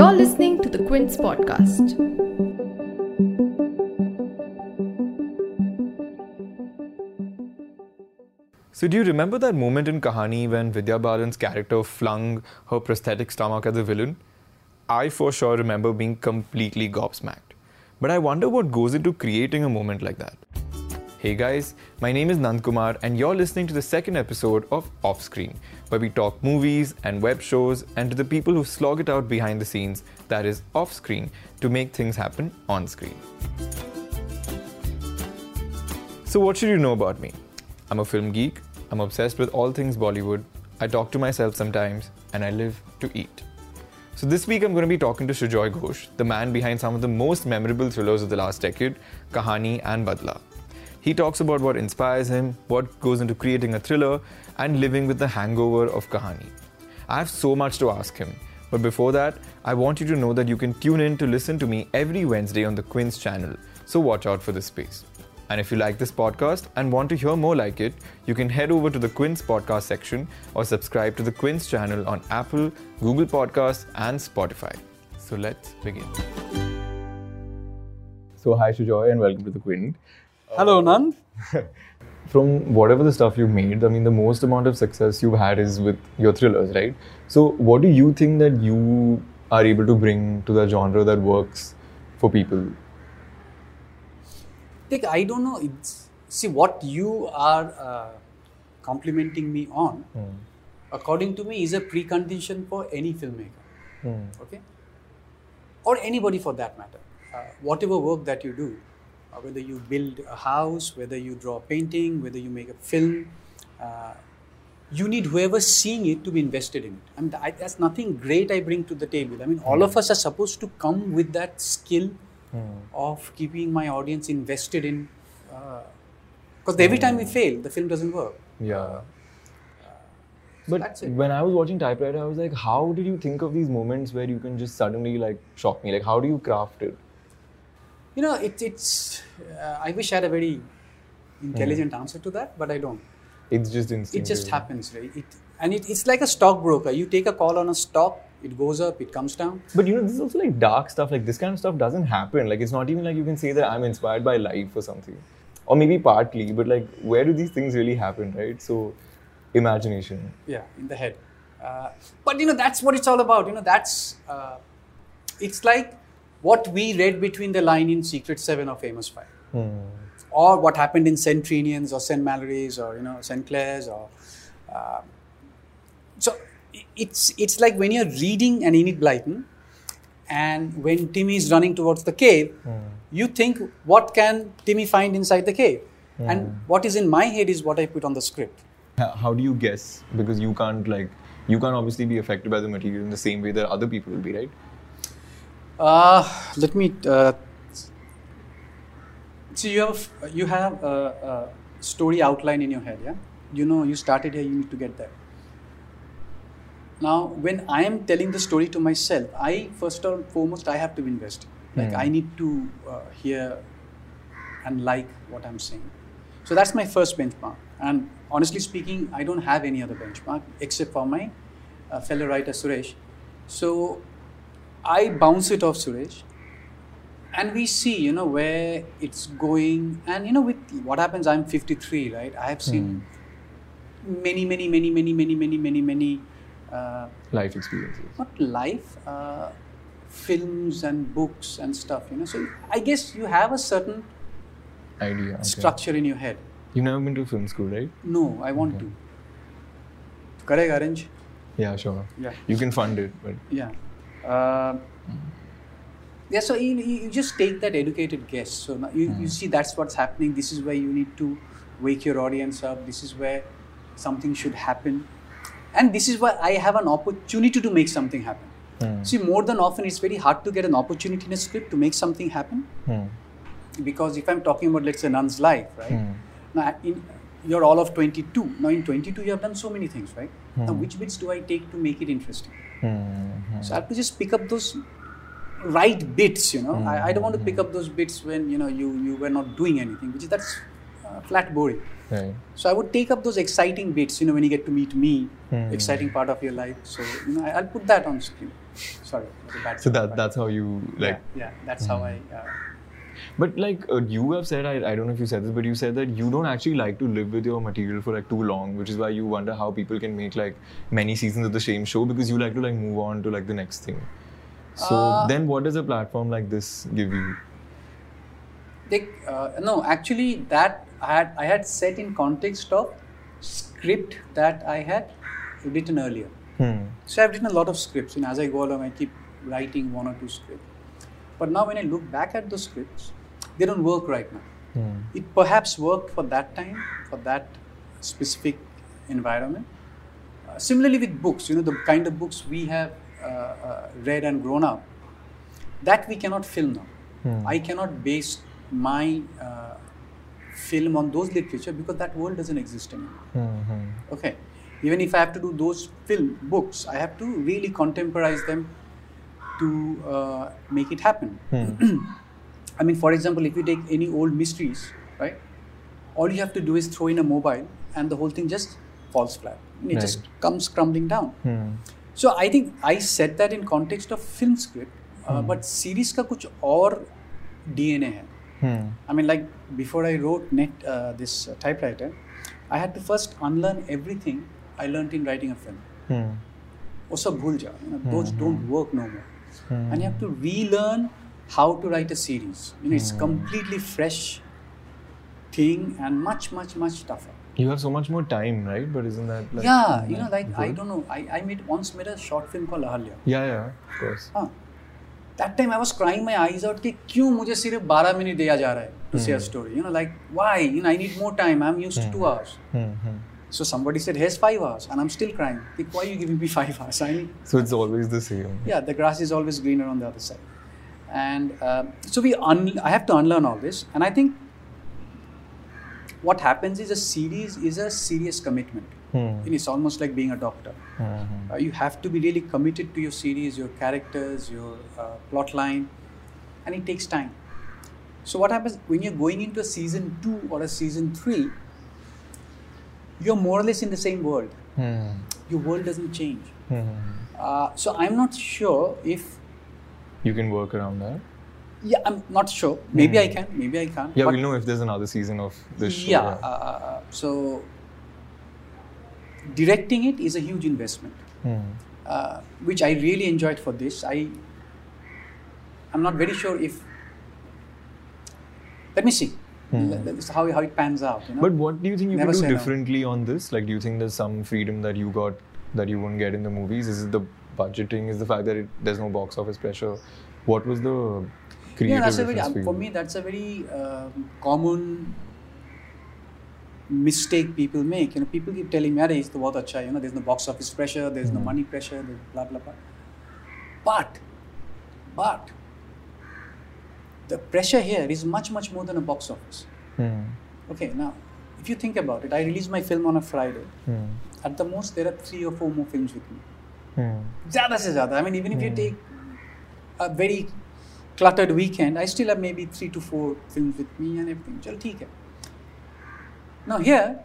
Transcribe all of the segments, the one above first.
You're listening to the Quint podcast. So, do you remember that moment in Kahani when Vidya Balan's character flung her prosthetic stomach at the villain? I for sure remember being completely gobsmacked. But I wonder what goes into creating a moment like that. Hey guys, my name is Nand Kumar, and you're listening to the second episode of Off Screen, where we talk movies and web shows and to the people who slog it out behind the scenes, that is, off screen, to make things happen on screen. So, what should you know about me? I'm a film geek, I'm obsessed with all things Bollywood, I talk to myself sometimes, and I live to eat. So, this week I'm going to be talking to Sujoy Ghosh, the man behind some of the most memorable thrillers of the last decade, Kahani and Badla. He talks about what inspires him, what goes into creating a thriller, and living with the hangover of Kahani. I have so much to ask him, but before that, I want you to know that you can tune in to listen to me every Wednesday on the Quint channel, so watch out for this space. And if you like this podcast and want to hear more like it, you can head over to the Quint podcast section or subscribe to the Quint channel on Apple, Google Podcasts, and Spotify. So let's begin. So, hi, Sujoy, and welcome to the Quint. Hello, Nand. From whatever the stuff you've made, I mean, the most amount of success you've had is with your thrillers, right? So, what do you think that you are able to bring to the genre that works for people? Like, I don't know. It's, see, what you are uh, complimenting me on, according to me, is a precondition for any filmmaker. Okay? Or anybody for that matter. Uh, whatever work that you do, uh, whether you build a house, whether you draw a painting, whether you make a film, uh, you need whoever's seeing it to be invested in it. I mean, I, that's nothing great I bring to the table. I mean, all of us are supposed to come with that skill of keeping my audience invested in. Because every time we fail, the film doesn't work. Yeah. But when I was watching Typewriter, I was like, how did you think of these moments where you can just suddenly like shock me? Like, how do you craft it? You know, it, it's. Uh, I wish I had a very intelligent answer to that, but I don't. It's just It just happens, right? It, and it, it's like a stockbroker. You take a call on a stock, it goes up, it comes down. But you know, this is also like dark stuff. Like this kind of stuff doesn't happen. Like it's not even like you can say that I'm inspired by life or something, or maybe partly. But like, where do these things really happen, right? So, imagination. Yeah, in the head. Uh, but you know, that's what it's all about. You know, that's. Uh, it's like what we read between the line in Secret Seven or Famous Five. Hmm. or what happened in St. Trinian's or St. Mallory's or you know St. Clare's or um, so it's it's like when you're reading an Enid Blyton and when Timmy is running towards the cave, hmm. you think what can Timmy find inside the cave, hmm. and what is in my head is what I put on the script. How, how do you guess? Because you can't like you can't obviously be affected by the material in the same way that other people will be, right? Uh, let me. Uh, so you have you have a, a story outline in your head, yeah. You know you started here. You need to get there. Now, when I am telling the story to myself, I first and foremost I have to invest. Like I need to uh, hear and like what I'm saying. So that's my first benchmark. And honestly speaking, I don't have any other benchmark except for my uh, fellow writer Suresh. So I bounce it off Suresh, and we see, you know, where it's going. And you know, with what happens, I'm 53, right? I have seen many, many, many, many, many, many, many, many, uh, Life experiences. not life, uh, films and books and stuff. You know, so I guess you have a certain Idea. okay. structure in your head. You've never been to film school, right? No, I want to. Correct, arrange. Yeah, sure. Yeah. You can fund it, but Yeah. Uh, yeah, so you, you just take that educated guess. So now you, you hmm. see that's what's happening. This is where you need to wake your audience up. This is where something should happen. And this is why I have an opportunity to make something happen. Hmm. See, more than often, it's very hard to get an opportunity in a script to make something happen. Hmm. Because if I'm talking about, let's say, Nun's life, right? Now, in, you're all of 22. Now, in 22, you have done so many things, right? Now, which bits do I take to make it interesting? So I have to just pick up those right bits, you know. I, I don't want to pick up those bits when you know you you were not doing anything, which is that's uh, flat boring. Right. So I would take up those exciting bits, you know, when you get to meet me, Hmm. exciting part of your life. So you know, I, I'll put that on screen. Sorry, it a bad So that that's how you like. yeah, yeah, that's how I. Uh, But like uh, you have said, I, I don't know if you said this, but you said that you don't actually like to live with your material for like too long, which is why you wonder how people can make like many seasons of the same show because you like to like move on to like the next thing. So Uh, then, what does a platform like this give you? they, uh, no, actually, that I had I had set in context of script that I had written earlier. Hmm. So I've written a lot of scripts, and as I go along, I keep writing one or two scripts. But now, when I look back at those scripts, they don't work right now. Hmm. It perhaps worked for that time, for that specific environment. Uh, similarly, with books, you know, the kind of books we have uh, uh, read and grown up, that we cannot film now. Hmm. I cannot base my uh, film on those literature because that world doesn't exist anymore. Hmm, hmm. Okay. Even if I have to do those film books, I have to really contemporize them to uh, make it happen. Hmm. I mean, for example, if you take any old mysteries, right? All you have to do is throw in a mobile, and the whole thing just falls flat. It just Right. comes crumbling down. Hmm. So I think I said that in context of film script, uh, but series का कुछ और DNA है. Hmm. I mean, like before I wrote net uh, this uh, typewriter, I had to first unlearn everything I learned in writing a film. Hmm. वो सब भूल जाओ. You know, those don't work no more. Hmm. And you have to relearn how to write a series. You know, it's completely fresh thing and much, much, much tougher. You have so much more time, right? But isn't that like yeah, you not know, like I good? don't know. I, I made once made a short film called Ahalya. Yeah, yeah, of course. हाँ that time I was crying my eyes out कि क्यों मुझे सिर्फ 12 minute दिया जा रहा है to say a story you know like why you know I need more time I'm used to two hours Hmm. So somebody said here's five hours and I'm still crying like why are you giving me five hours I need So it's always the same. yeah the grass is always greener on the other side and uh, so we un- I have to unlearn all this and I think what happens is a series is a serious commitment Hmm. and it's almost like being a doctor Hmm. uh, you have to be really committed to your series, your characters, your uh, plot line, and it takes time. So, what happens when you're going into a season two or a season three? You're more or less in the same world. Hmm. Your world doesn't change. Hmm. Uh, so, I'm not sure if, You can work around that. yeah, I'm not sure. Maybe I can, maybe I can't. Yeah, we'll know if there's another season of this show. yeah. Uh, so, directing it is a huge investment. Hmm. uh, which I really enjoyed for this. I I'm not very sure if. Let me see. Mm. How, how it pans out. You know? But what do you think you Never could do differently no. on this? Like, do you think there's some freedom that you got that you wouldn't get in the movies? Is it the budgeting? Is the fact that it, there's no box office pressure? What was the creative yeah, that's a very, for, for me, that's a very um, common mistake people make. You know, people keep telling me, "Arey, it's bahut acha." You know, there's no box office pressure, there's mm. no hmm. money pressure, blah blah blah. But, but the pressure here is much, much more than a box office. Mm. Okay, now, if you think about it, I release my film on a Friday. Mm. At the most, there are three or four more films with me. Hmm. Zyada se. I mean, even if you hmm. take a very cluttered weekend, I still have maybe three to four films with me and everything. Chal, hai. Now, here,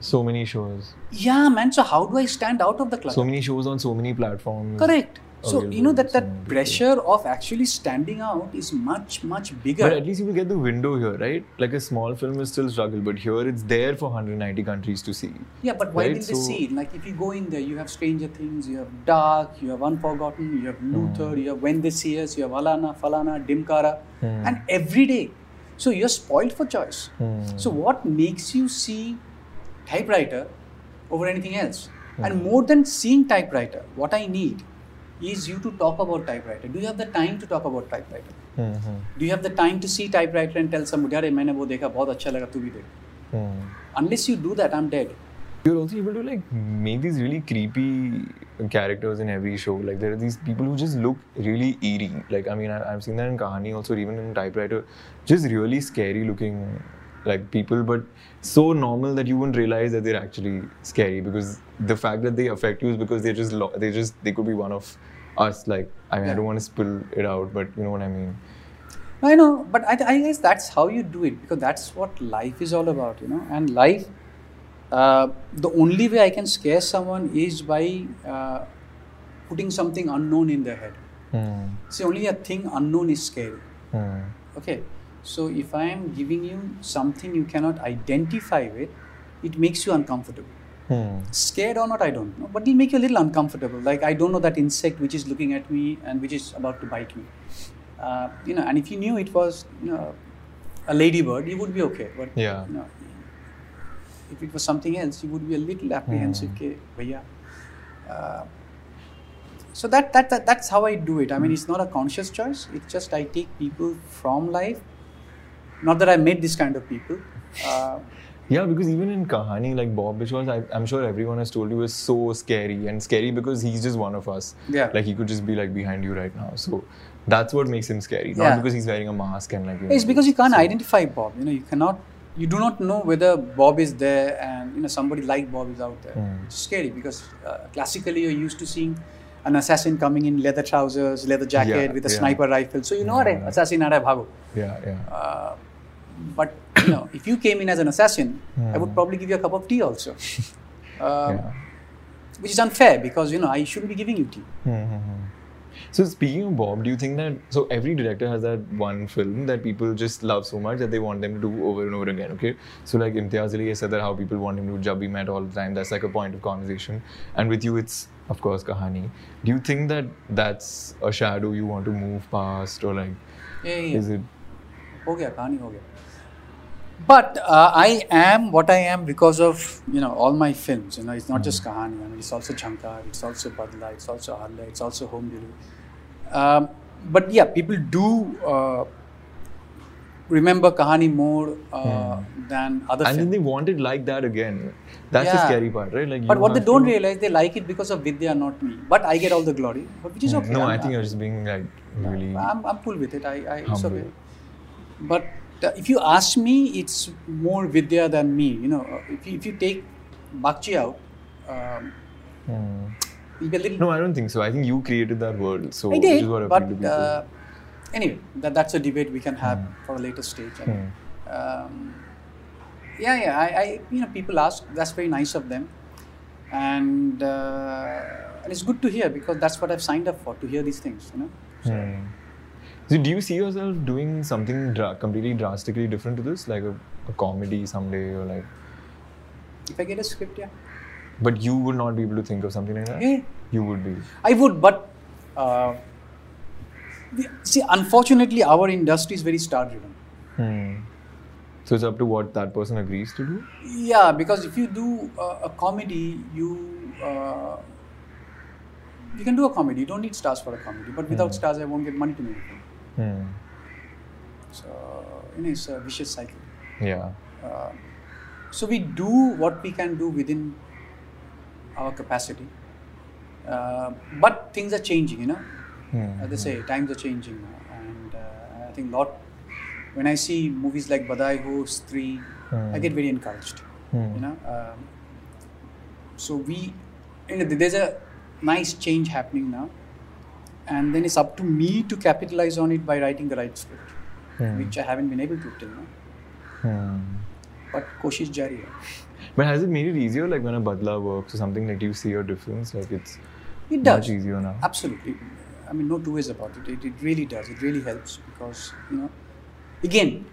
so many shows. Yeah, man. So how do I stand out of the clutter? So many shows on so many platforms. Correct. So you know that that many people. pressure of actually standing out is much much bigger. But at least you will get the window here, right? Like a small film will still struggle, but here it's there for 190 countries to see. Yeah, but why Right, didn't they see it? Like if you go in there, you have Stranger Things, you have Dark, you have Unforgotten, you have Luther, Hmm. you have When They See Us, you have Alana, Falana, Dimkara, Hmm. and every day. So you're spoiled for choice. Hmm. So what makes you see typewriter over anything else? Hmm. And more than seeing typewriter, what I need is you to talk about typewriter. Do you have the time to talk about typewriter? Hmm. Hmm. Do you have the time to see typewriter and tell somebody, अरे मैंने वो देखा बहुत अच्छा लगा तू भी देख. Hmm. Unless you do that, I'm dead. You're also able to like make these really creepy characters in every show. Like there are these people who just look really eerie. Like I mean, I, I've seen that in Kahani also, even in Typewriter, just really scary looking like people, but so normal that you wouldn't realize that they're actually scary because the fact that they affect you is because they just lo- they just they could be one of us. Like I mean, I don't want to spill it out, but you know what I mean. I know, but I, I guess that's how you do it because that's what life is all about, you know. And life, uh, the only way I can scare someone is by uh, putting something unknown in their head. Hmm. See, only a thing unknown is scary. Hmm. Okay, so if I am giving you something you cannot identify with, it makes you uncomfortable. Hmm. Scared or not, I don't know, but it'll make you a little uncomfortable. Like I don't know that insect which is looking at me and which is about to bite me. Uh, you know, and if you knew it was you know, a ladybird, you would be okay. But Yeah. you know, if it was something else, you would be a little apprehensive. Hmm. Uh, so that, that that that's how I do it. I mean, it's not a conscious choice. It's just I take people from life. Not that I met this kind of people. Uh, Yeah, because even in Kahani, like Bob Biswas, I, I'm sure everyone has told you is so scary and scary because he's just one of us. Yeah. Like he could just be like behind you right now. So that's what makes him scary. Not Yeah. because he's wearing a mask and like. You It's know, because you can't so- identify Bob. You know, you cannot, you do not know whether Bob is there and you know somebody like Bob is out there. Hmm. It's scary because uh, classically you're used to seeing an assassin coming in leather trousers, leather jacket Yeah, with a yeah. sniper rifle. So you know, Yeah. "Arey, assassin aa raha bhago. Yeah, yeah. Uh, but you know, if you came in as an assassin, I would Hmm. probably give you a cup of tea also, uh, yeah. which is unfair because you know I shouldn't be giving you tea. Mm-hmm. So speaking of Bob, do you think that so every director has that one film that people just love so much that they want them to do over and over again? Okay, so like Imtiaz Ali said that how people want him to do Jab We Met all the time. That's like a point of conversation. And with you, it's of course Kahani. Do you think that that's a shadow you want to move past, or like yeah, yeah. is it? हो गया कहानी हो गया but uh, I am what I am because of you know all my films. You know, it's not just Kahani. I mean, it's also Jhankar, it's also Badla, it's also Halla, it's also Home Delivery. Um, but yeah, people do uh, remember Kahani more uh, than other And then films. they want it like that again. That's the Yeah. scary part, right? Like, But you what they have don't to- realize, they like it because of Vidya, not me. But I get all the glory, but which is okay. Hmm. No, I'm- I think you're just being like really. I'm, I'm cool with it. I, I it's Humble. okay. But uh, if you ask me, it's more Vidya than me. You know, uh, if you, if you take Bagchi out, um, Hmm. it'll be a little. No, I don't think so. I think you created that world. So I did, but uh, anyway, that, that's a debate we can have Hmm. for a later stage. I mean, um, yeah, yeah. I, I, you know, people ask. That's very nice of them, and uh, and it's good to hear because that's what I've signed up for to hear these things. You know. So, Hmm. So do you see yourself doing something dra- completely drastically different to this, like a, a comedy someday, or like? If I get a script, yeah. But you would not be able to think of something like that. Yeah. You would be. I would, but uh, see, unfortunately, our industry is very star driven. Hmm. So it's up to what that person agrees to do. Yeah, because if you do uh, a comedy, you uh, you can do a comedy. You don't need stars for a comedy. But without stars, I won't get money to make a film. Hmm. So you know, it's a vicious cycle. Yeah. Uh, so we do what we can do within our capacity. Uh, but things are changing, you know. Hmm. As they say, times are changing and uh, I think lot. When I see movies like Badhaai Ho Stree, I Hmm. get very encouraged. Hmm. You know, um, so we, you know, there's a nice change happening now, and then it's up to me to capitalize on it by writing the right script, Hmm. which I haven't been able to till now. Hmm. But koshish jari hai. But has it made it easier, like when a badla works or something? Like, do you see a difference? Like, it's It does. much easier now. Absolutely. I mean, no two ways about it. it. It really does. It really helps because, you know, again,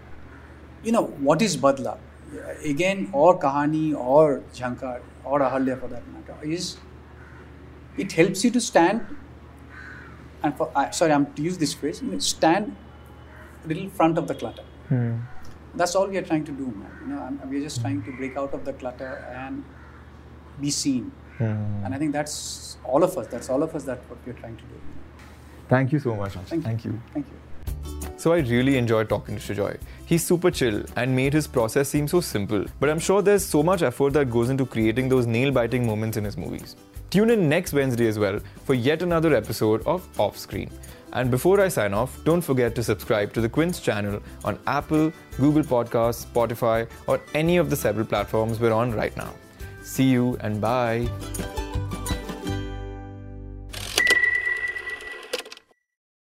you know, what is Badla? Again, or Kahani or Jhankar or Ahalya for that matter, is it helps you to stand, and for, I sorry, I'm to use this phrase, you know, stand a little front of the clutter. Hmm. That's all we are trying to do, man. You know, we're just trying to break out of the clutter and be seen. Hmm. And I think that's all of us. That's all of us. That what we're trying to do. Thank you so much. Thank you. Thank you. Thank you. So I really enjoyed talking to Sujoy. He's super chill and made his process seem so simple. But I'm sure there's so much effort that goes into creating those nail-biting moments in his movies. Tune in next Wednesday as well for yet another episode of Off Screen. And before I sign off, don't forget to subscribe to the Quint channel on Apple, Google Podcasts, Spotify, or any of the several platforms we're on right now. See you and bye.